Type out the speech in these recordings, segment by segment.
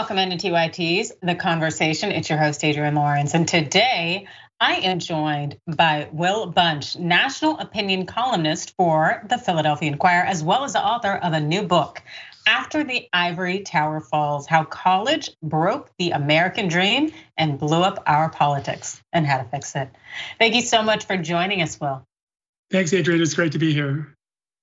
welcome into TYT's The Conversation. It's your host, Adrienne Lawrence. And today I am joined by Will Bunch, national opinion columnist for the Philadelphia Inquirer, as well as the author of a new book, After the Ivory Tower Falls How College Broke the American Dream and Blew Up Our Politics and How to Fix It. Thank you so much for joining us, Will. Thanks, Adrienne. It's great to be here.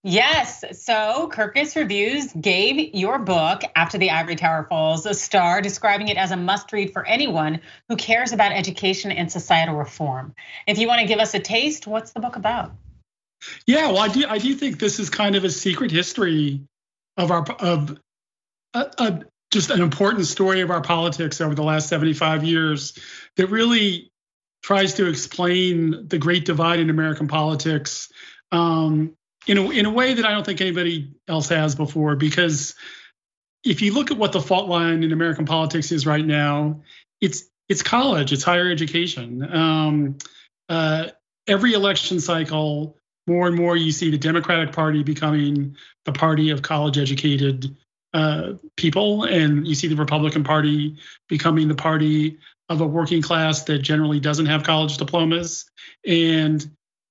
Yes. So Kirkus Reviews gave your book, After the Ivory Tower Falls, a star, describing it as a must read for anyone who cares about education and societal reform. If you want to give us a taste, what's the book about? Yeah, well, I do. I do think this is kind of a secret history of our of a, a, just an important story of our politics over the last 75 years that really tries to explain the great divide in American politics. Um, in a, in a way that I don't think anybody else has before. Because if you look at what the fault line in American politics is right now, it's it's college, it's higher education. Um, uh, every election cycle, more and more you see the Democratic Party becoming the party of college educated uh, people, and you see the Republican Party becoming the party of a working class that generally doesn't have college diplomas. And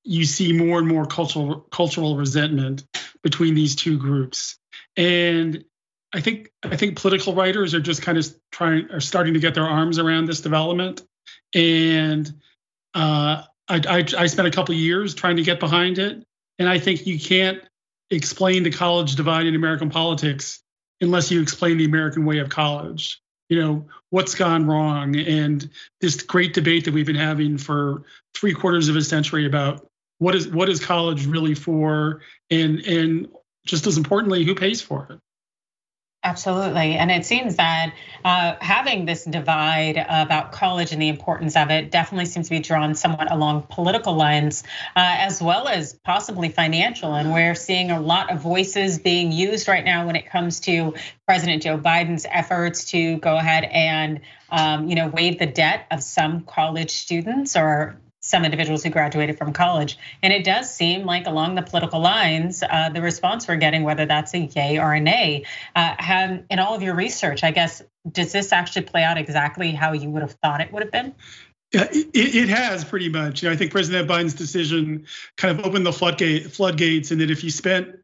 you see more and more cultural cultural resentment between these two groups. And i think i think political writers are just kind of trying are starting to get their arms around this development. And uh, I, I, I spent a couple years trying to get behind it. And i think you can't explain the college divide in american politics unless you explain the american way of college. You know what's gone wrong? And this great debate that we've been having for three quarters of a century about what is what is college really for and and just as importantly who pays for it Absolutely. And it seems that uh, having this divide about college and the importance of it definitely seems to be drawn somewhat along political lines, uh, as well as possibly financial. And we're seeing a lot of voices being used right now when it comes to President Joe Biden's efforts to go ahead and um, you know, waive the debt of some college students or some individuals who graduated from college. And it does seem like along the political lines, uh, the response we're getting, whether that's a yay or a nay, uh, have in all of your research, I guess, does this actually play out exactly how you would have thought it would have been? Yeah, it, has pretty much. I think President Biden's decision kind of opened the floodgate floodgates, and that if you spent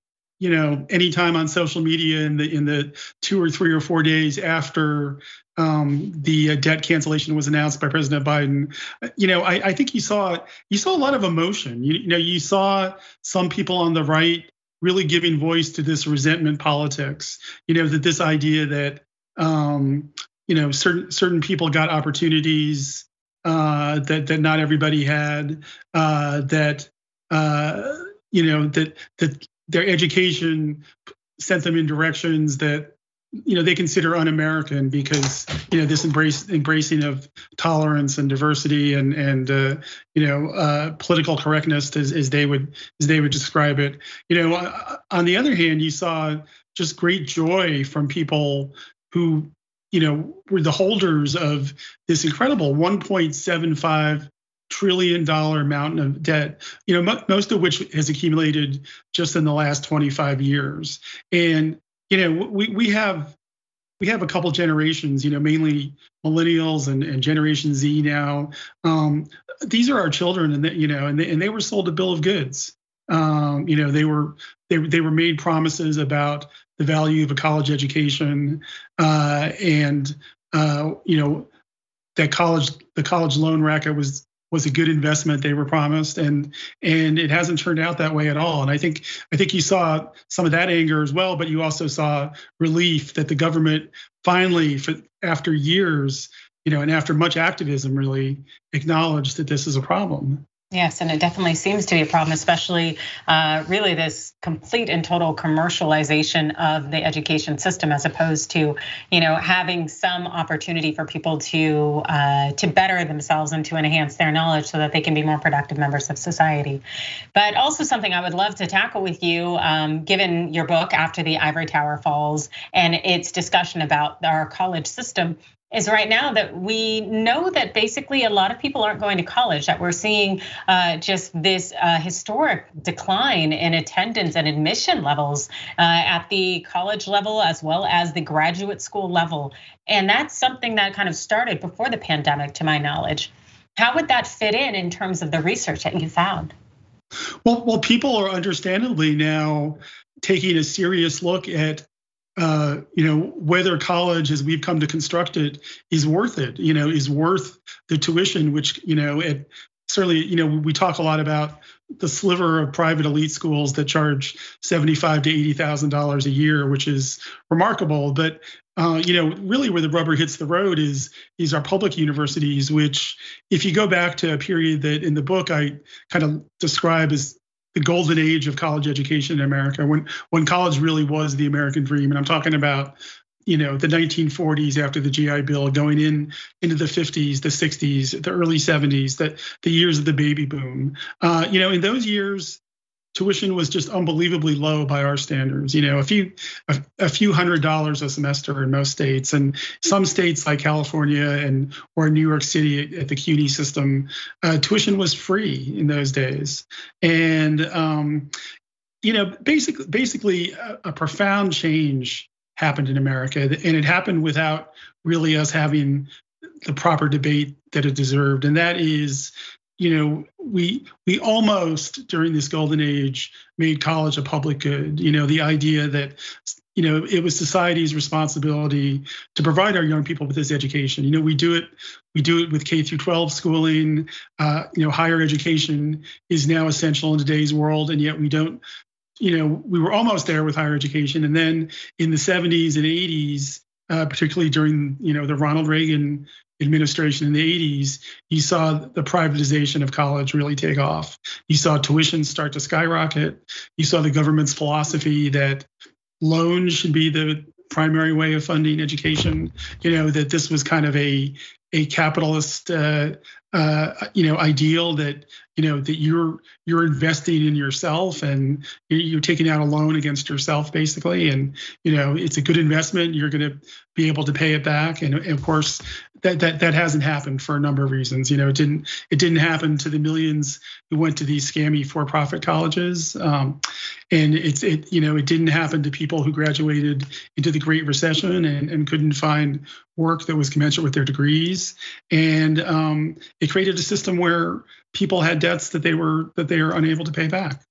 you know any time on social media in the in the two or three or four days after um, the uh, debt cancellation was announced by President Biden, you know, I, I, think you saw you saw a lot of emotion. You, you, know, you saw some people on the right really giving voice to this resentment politics. You know, that this idea that um, you know certain certain people got opportunities uh, that that not everybody had. Uh, that uh, you know that that their education sent them in directions that you know they consider un-American because you know this embrace embracing of tolerance and diversity and and uh, you know uh, political correctness as, as they would as they would describe it. You know, uh, on the other hand, you saw just great joy from people who you know were the holders of this incredible 1.75 trillion dollar mountain of debt you know most of which has accumulated just in the last 25 years and you know, we we have we have a couple generations, you know, mainly millennials and, and Generation Z now. Um, these are our children, and they, you know, and they, and they were sold a bill of goods. Um, you know, they were they they were made promises about the value of a college education, uh, and uh, you know, that college the college loan racket was was a good investment they were promised and and it hasn't turned out that way at all. And i think i think you saw some of that anger as well but you also saw relief that the government finally for after years you know and after much activism really acknowledged that this is a problem Yes, and it definitely seems to be a problem, especially uh, really this complete and total commercialization of the education system, as opposed to, you know, having some opportunity for people to uh, to better themselves and to enhance their knowledge so that they can be more productive members of society. But also something I would love to tackle with you, um, given your book after the ivory tower falls and its discussion about our college system is right now that we know that basically a lot of people aren't going to college, that we're seeing uh, just this uh, historic decline in attendance and admission levels uh, at the college level as well as the graduate school level. And that's something that kind of started before the pandemic, to my knowledge. How would that fit in in terms of the research that you found? Well, well, people are understandably now taking a serious look at uh, you know, whether college as we've come to construct it is worth it, you know, is worth the tuition, which, you know, it certainly, you know, we talk a lot about the sliver of private elite schools that charge seventy-five to eighty thousand dollars a year, which is remarkable. But uh, you know, really where the rubber hits the road is is our public universities, which, if you go back to a period that in the book I kind of describe as the golden age of college education in America, when when college really was the American dream. And I'm talking about you know the 1940s after the GI Bill, going in into the 50s, the 60s, the early 70s, the the years of the baby boom. Uh, you know, in those years, tuition was just unbelievably low by our standards. You know, a few a, a, few hundred dollars a semester in most states, and some states like California and or New York City at the CUNY system, uh, tuition was free in those days. And um, you know, basically, basically a, a profound change happened in America, and it happened without really us having the proper debate that it deserved, and that is you know we we almost during this golden age made college a public good. You know the idea that you know it was society's responsibility to provide our young people with this education. You know we do it we do it with k through 12 schooling. Uh, you know higher education is now essential in today's world and yet we don't you know we were almost there with higher education. And then in the 70s and 80s uh, particularly during you know the Ronald Reagan administration in the 80s, you saw the privatization of college really take off. You saw tuition start to skyrocket. You saw the government's philosophy that loans should be the primary way of funding education. You know that this was kind of a a capitalist uh, uh, you know ideal that you know that you're you're investing in yourself and you're taking out a loan against yourself basically. And you know it's a good investment. You're going to be able to pay it back. And, and, of course that that that hasn't happened for a number of reasons. You know it didn't it didn't happen to the millions who went to these scammy for-profit colleges. Um, and it's it you know it didn't happen to people who graduated into the great recession and, and couldn't find work that was commensurate with their degrees. And um, it created a system where people had debts that they were that they are unable to pay back.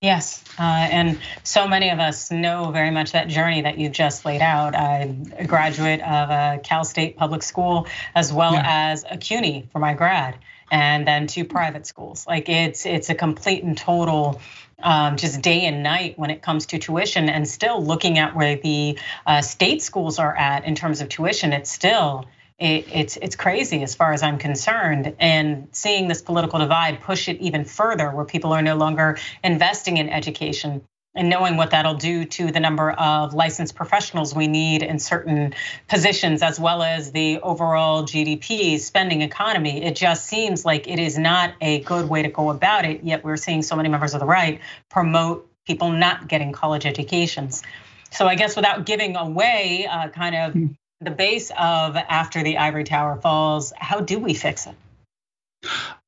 Yes, uh, and so many of us know very much that journey that you just laid out. I'm a graduate of a Cal State public school as well yeah. as a CUNY for my grad, and then two private schools. Like it's it's a complete and total um, just day and night when it comes to tuition, and still looking at where the uh, state schools are at in terms of tuition, it's still it, it's it's crazy as far as I'm concerned. And seeing this political divide push it even further, where people are no longer investing in education and knowing what that'll do to the number of licensed professionals we need in certain positions, as well as the overall GDP spending economy, it just seems like it is not a good way to go about it. Yet we're seeing so many members of the right promote people not getting college educations. So I guess without giving away uh, kind of hmm the base of after the ivory tower falls how do we fix it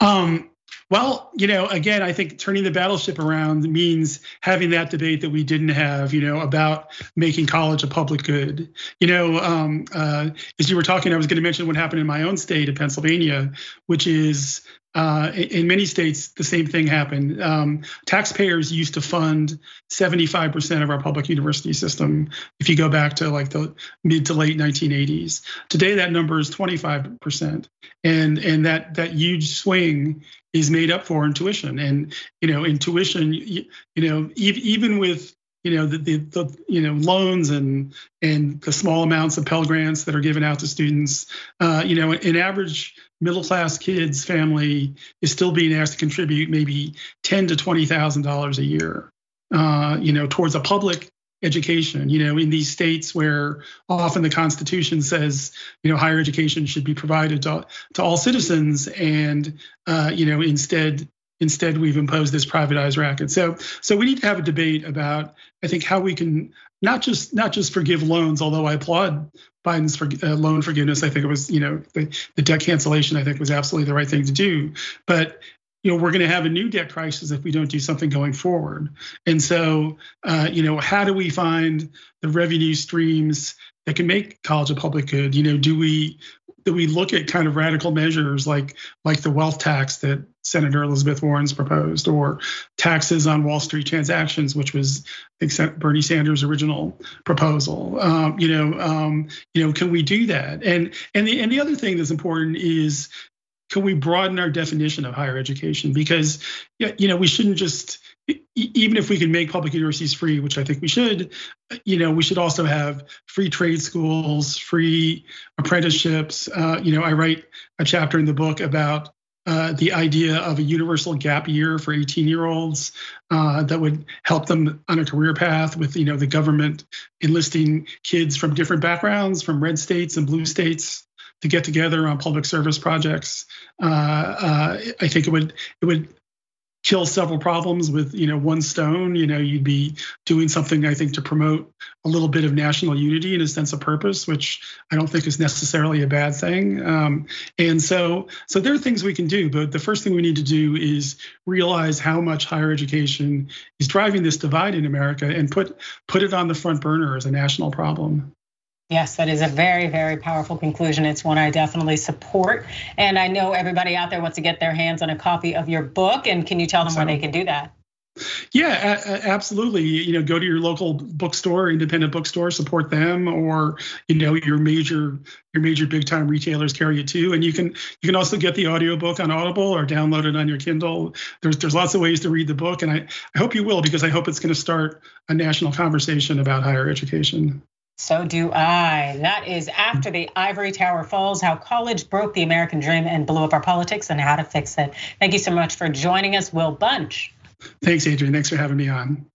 um, well, you know, again, I think turning the battleship around means having that debate that we didn't have, you know, about making college a public good. You know, um, uh, as you were talking, I was going to mention what happened in my own state of Pennsylvania, which is uh, in many states, the same thing happened. Um, taxpayers used to fund 75% of our public university system. If you go back to like the mid to late 1980s, today that number is 25%, and and that that huge swing is made up for in tuition. And you know, in tuition, you, you know, even with you know the, the, the you know loans and and the small amounts of Pell grants that are given out to students. Uh, you know, an average middle class kid's family is still being asked to contribute maybe ten to twenty thousand dollars a year. Uh, you know, towards a public education. You know, in these states where often the Constitution says you know higher education should be provided to to all citizens, and uh, you know instead Instead, we've imposed this privatized racket. So, so we need to have a debate about, I think, how we can not just not just forgive loans, although I applaud Biden's for, uh, loan forgiveness. I think it was, you know, the, the debt cancellation. I think was absolutely the right thing to do. But you know, we're going to have a new debt crisis if we don't do something going forward. And so, uh, you know, how do we find the revenue streams that can make college a public good? You know, do we do we look at kind of radical measures like like the wealth tax that Senator Elizabeth Warren's proposed, or taxes on Wall Street transactions, which was I think Bernie Sanders' original proposal. Um, you know, um, you know, can we do that? And and the and the other thing that's important is can we broaden our definition of higher education? Because you know we shouldn't just even if we can make public universities free, which I think we should, you know, we should also have free trade schools, free apprenticeships. Uh, you know, I write a chapter in the book about uh, the idea of a universal gap year for 18 year olds uh, that would help them on a career path with you know the government enlisting kids from different backgrounds from red states and blue states to get together on public service projects. Uh, uh, I think it would it would kill several problems with you know one stone. You know, you'd be doing something I think to promote a little bit of national unity and a sense of purpose, which I don't think is necessarily a bad thing. Um, and so so there are things we can do, but the first thing we need to do is realize how much higher education is driving this divide in America and put put it on the front burner as a national problem. Yes, that is a very, very powerful conclusion. It's one I definitely support. And I know everybody out there wants to get their hands on a copy of your book. And can you tell them so, where they can do that? Yeah, absolutely. You know, go to your local bookstore, independent bookstore, support them, or you know, your major your major big time retailers carry it too. And you can you can also get the audiobook on Audible or download it on your Kindle. There's there's lots of ways to read the book, and I I hope you will because I hope it's going to start a national conversation about higher education. So do I. That is after the ivory tower falls, how college broke the American dream and blew up our politics and how to fix it. Thank you so much for joining us, Will Bunch. Thanks, Adrienne. Thanks for having me on.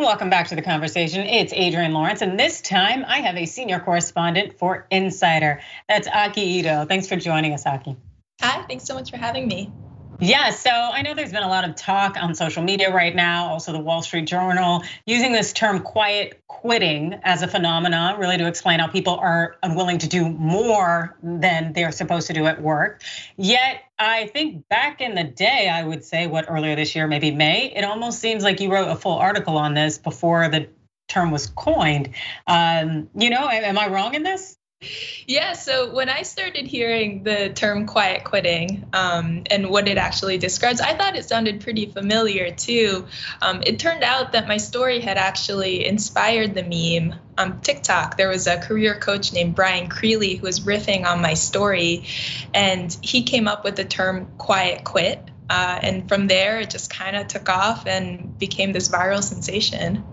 Welcome back to the conversation. It's Adrienne Lawrence, and this time I have a senior correspondent for Insider. That's Aki Ito. Thanks for joining us, Aki. Hi, thanks so much for having me. Yeah, so I know there's been a lot of talk on social media right now, also the Wall Street Journal, using this term quiet quitting as a phenomenon, really to explain how people are unwilling to do more than they're supposed to do at work. Yet, I think back in the day, I would say, what earlier this year, maybe May, it almost seems like you wrote a full article on this before the term was coined. Um, you know, am I wrong in this? Yeah, so when I started hearing the term quiet quitting um, and what it actually describes, I thought it sounded pretty familiar too. Um, it turned out that my story had actually inspired the meme on TikTok. There was a career coach named Bryan Creely who was riffing on my story, and he came up with the term quiet quit. Uh, and from there, it just kind of took off and became this viral sensation.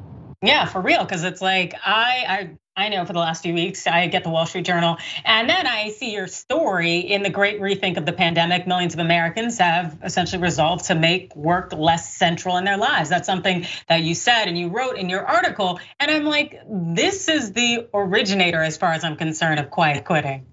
Yeah, for real, because it's like I, I I know for the last few weeks, I get the Wall Street Journal, and then I see your story in the great rethink of the pandemic. Millions of Americans have essentially resolved to make work less central in their lives. That's something that you said and you wrote in your article. And I'm like, this is the originator, as far as I'm concerned, of quiet quitting.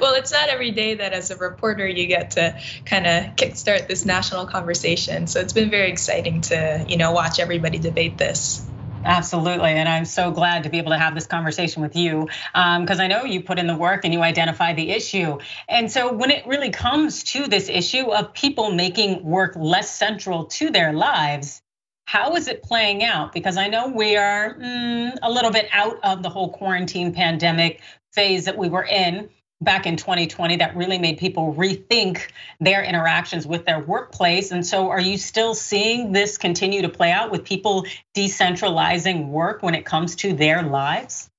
Well, it's not every day that as a reporter you get to kind of kickstart this national conversation. So it's been very exciting to, you know, watch everybody debate this. Absolutely. And I'm so glad to be able to have this conversation with you because um, I know you put in the work and you identify the issue. And so when it really comes to this issue of people making work less central to their lives, how is it playing out? Because I know we are mm, a little bit out of the whole quarantine pandemic phase that we were in back in 2020 that really made people rethink their interactions with their workplace. And so, are you still seeing this continue to play out with people decentralizing work when it comes to their lives?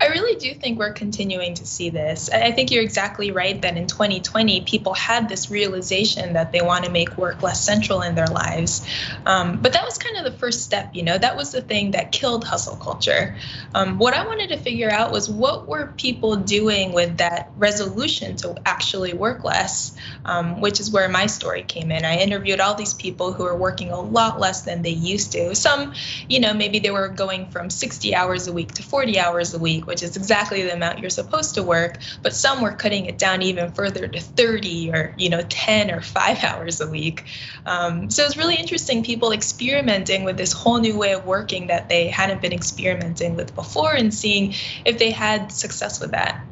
I really do think we're continuing to see this. I think you're exactly right that in 2020, people had this realization that they want to make work less central in their lives. Um, but that was kind of the first step, you know, that was the thing that killed hustle culture. Um, what I wanted to figure out was what were people doing with that resolution to actually work less, um, which is where my story came in. I interviewed all these people who are working a lot less than they used to. Some, you know, maybe they were going from 60 hours a week to 40 hours a week, which is exactly the amount you're supposed to work. But some were cutting it down even further to 30 or you know 10 or five hours a week. Um, so it's really interesting. People experimenting with this whole new way of working that they hadn't been experimenting with before, and seeing if they had success with that.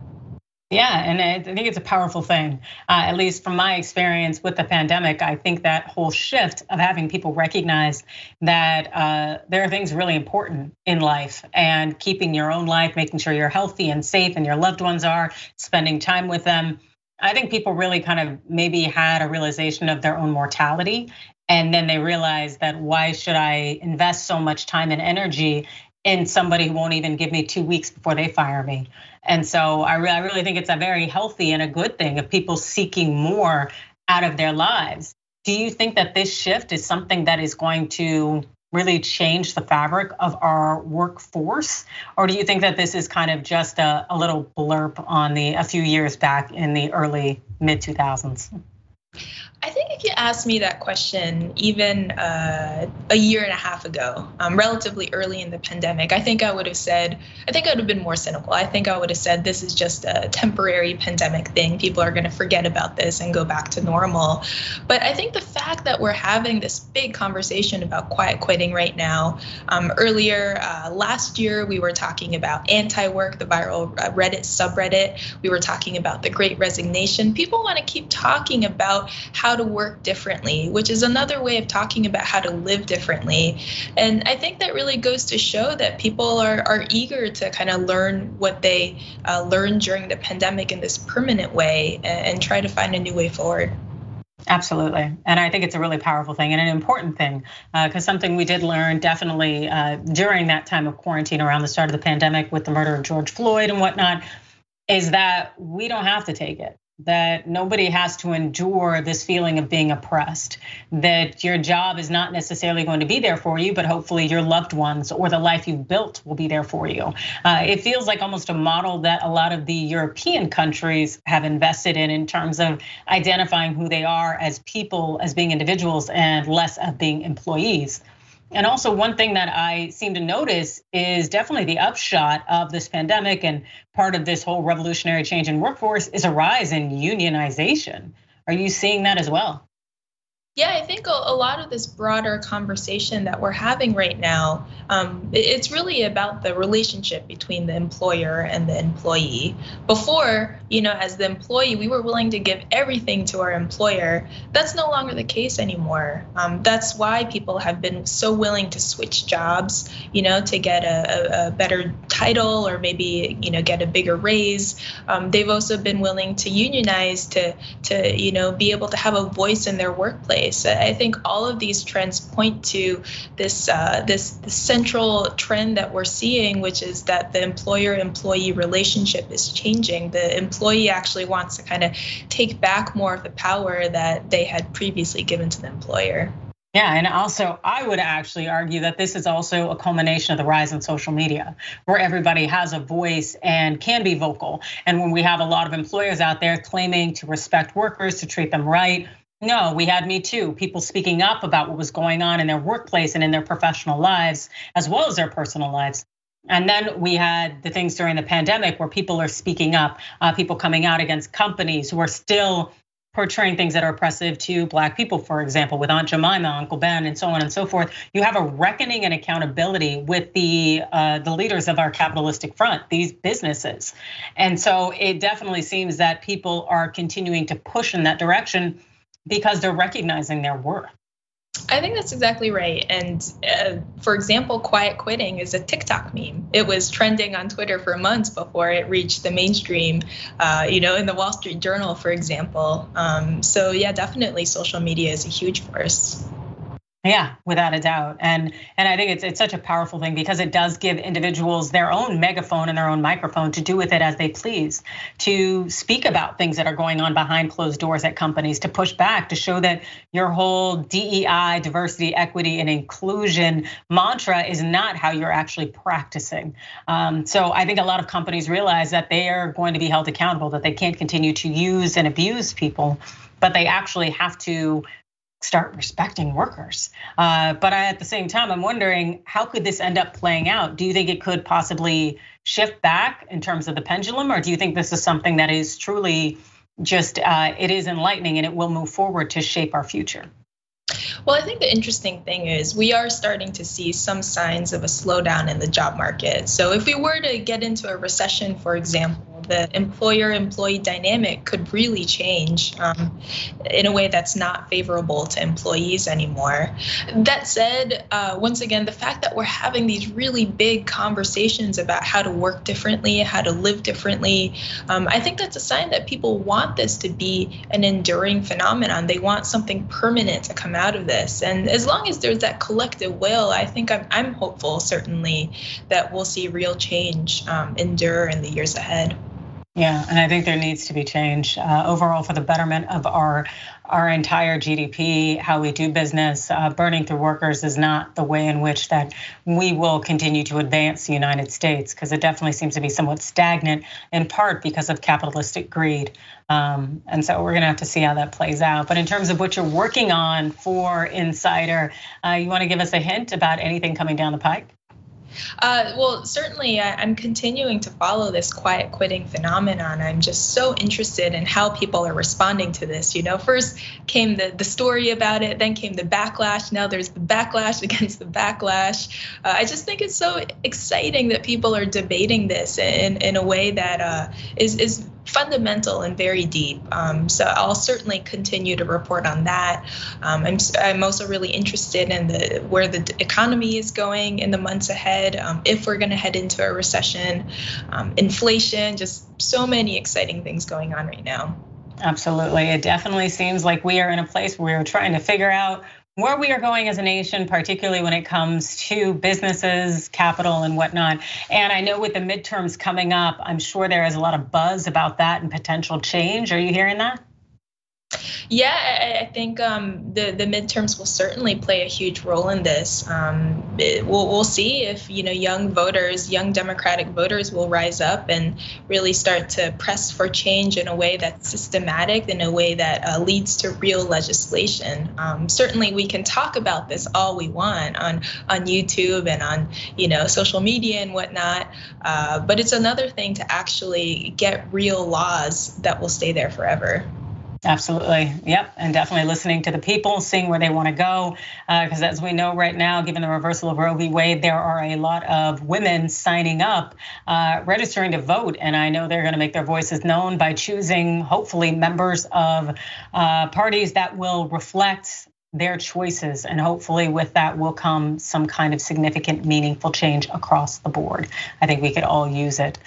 Yeah, and I think it's a powerful thing. Uh, at least from my experience with the pandemic, I think that whole shift of having people recognize that uh, there are things really important in life and keeping your own life, making sure you're healthy and safe and your loved ones are, spending time with them. I think people really kind of maybe had a realization of their own mortality. And then they realized that why should I invest so much time and energy in somebody who won't even give me two weeks before they fire me. And so I, I really think it's a very healthy and a good thing of people seeking more out of their lives. Do you think that this shift is something that is going to really change the fabric of our workforce? Or do you think that this is kind of just a, a little blurb on the a few years back in the early mid 2000s? You asked me that question even uh, a year and a half ago, um, relatively early in the pandemic, I think I would have said, I think I would have been more cynical. I think I would have said this is just a temporary pandemic thing. People are going to forget about this and go back to normal. But I think the fact that we're having this big conversation about quiet quitting right now, um, earlier uh, last year, we were talking about anti work, the viral uh, Reddit subreddit. We were talking about the great resignation. People want to keep talking about how to work differently, which is another way of talking about how to live differently. And I think that really goes to show that people are, are eager to kind of learn what they uh, learned during the pandemic in this permanent way and, and try to find a new way forward. Absolutely. And I think it's a really powerful thing and an important thing because uh, something we did learn definitely uh, during that time of quarantine around the start of the pandemic with the murder of George Floyd and whatnot is that we don't have to take it that nobody has to endure this feeling of being oppressed, that your job is not necessarily going to be there for you, but hopefully your loved ones or the life you've built will be there for you. Uh, it feels like almost a model that a lot of the European countries have invested in in terms of identifying who they are as people, as being individuals, and less of being employees. And also, one thing that I seem to notice is definitely the upshot of this pandemic and part of this whole revolutionary change in workforce is a rise in unionization. Are you seeing that as well? Yeah, I think a, a, lot of this broader conversation that we're having right now, um, it's really about the relationship between the employer and the employee. Before, you know, as the employee, we were willing to give everything to our employer. That's no longer the case anymore. Um, that's why people have been so willing to switch jobs, you know, to get a, a better title or maybe, you know, get a bigger raise. Um, they've also been willing to unionize to, to, you know, be able to have a voice in their workplace place. I think all of these trends point to this uh, this, this central trend that we're seeing, which is that the employer-employee relationship is changing. The employee actually wants to kind of take back more of the power that they had previously given to the employer. Yeah, and also I would actually argue that this is also a culmination of the rise in social media, where everybody has a voice and can be vocal. And when we have a lot of employers out there claiming to respect workers, to treat them right, no, we had Me Too, people speaking up about what was going on in their workplace and in their professional lives, as well as their personal lives. And then we had the things during the pandemic where people are speaking up, uh, people coming out against companies who are still portraying things that are oppressive to Black people, for example, with Aunt Jemima, Uncle Ben, and so on and so forth. You have a reckoning and accountability with the uh, the leaders of our capitalistic front, these businesses, and so it definitely seems that people are continuing to push in that direction because they're recognizing their worth. I think that's exactly right. And uh, for example, quiet quitting is a TikTok meme. It was trending on Twitter for months before it reached the mainstream, uh, you know, in the Wall Street Journal, for example. Um, so, yeah, definitely social media is a huge force. Yeah, without a doubt. And and I think it's it's such a powerful thing because it does give individuals their own megaphone and their own microphone to do with it as they please, to speak about things that are going on behind closed doors at companies, to push back, to show that your whole DEI, diversity, equity, and inclusion mantra is not how you're actually practicing. Um, so I think a lot of companies realize that they are going to be held accountable, that they can't continue to use and abuse people, but they actually have to start respecting workers. Uh, but I, at the same time, I'm wondering how could this end up playing out? Do you think it could possibly shift back in terms of the pendulum, or do you think this is something that is truly just uh, it is enlightening and it will move forward to shape our future? Well, I think the interesting thing is we are starting to see some signs of a slowdown in the job market. So, if we were to get into a recession, for example, the employer employee dynamic could really change um, in a way that's not favorable to employees anymore. That said, uh, once again, the fact that we're having these really big conversations about how to work differently, how to live differently, um, I think that's a sign that people want this to be an enduring phenomenon. They want something permanent to come out of this. And as long as there's that collective will, I think I'm, I'm hopeful, certainly, that we'll see real change um, endure in the years ahead. Yeah, and I think there needs to be change uh, overall for the betterment of our our entire GDP, how we do business. Uh, burning through workers is not the way in which that we will continue to advance the United States, because it definitely seems to be somewhat stagnant, in part because of capitalistic greed. Um, and so we're going to have to see how that plays out. But in terms of what you're working on for Insider, uh, you want to give us a hint about anything coming down the pike? Uh, well, certainly, I'm continuing to follow this quiet quitting phenomenon. I'm just so interested in how people are responding to this. You know, first came the the story about it, then came the backlash. Now there's the backlash against the backlash. Uh, I just think it's so exciting that people are debating this in in a way that uh, is is fundamental and very deep. Um, so I'll certainly continue to report on that. Um, I'm, I'm also really interested in the where the economy is going in the months ahead. Um, if we're going to head into a recession, um, inflation, just so many exciting things going on right now. Absolutely. It definitely seems like we are in a place where we're trying to figure out where we are going as a nation, particularly when it comes to businesses, capital, and whatnot. And I know with the midterms coming up, I'm sure there is a lot of buzz about that and potential change. Are you hearing that? Yeah, I, think um, the the midterms will certainly play a huge role in this. Um, it, we'll we'll see if you know young voters, young Democratic voters, will rise up and really start to press for change in a way that's systematic, in a way that uh, leads to real legislation. Um, certainly, we can talk about this all we want on on YouTube and on you know social media and whatnot, uh, but it's another thing to actually get real laws that will stay there forever. Absolutely. Yep. And definitely listening to the people, seeing where they want to go. Because uh, as we know right now, given the reversal of Roe v. Wade, there are a lot of women signing up, uh, registering to vote. And I know they're going to make their voices known by choosing, hopefully, members of uh, parties that will reflect their choices. And hopefully, with that will come some kind of significant, meaningful change across the board. I think we could all use it.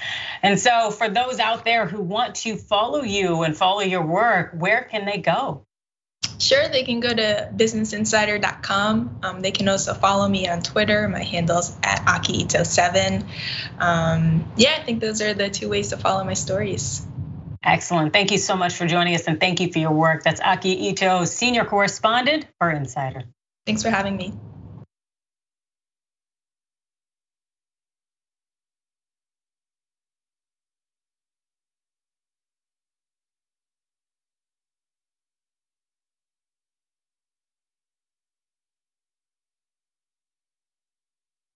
And so, for those out there who want to follow you and follow your work, where can they go? Sure, they can go to businessinsider.com. Um, they can also follow me on Twitter. My handle's at Akiito7. Um, yeah, I think those are the two ways to follow my stories. Excellent. Thank you so much for joining us and thank you for your work. That's Aki Ito, Senior Correspondent for Insider. Thanks for having me.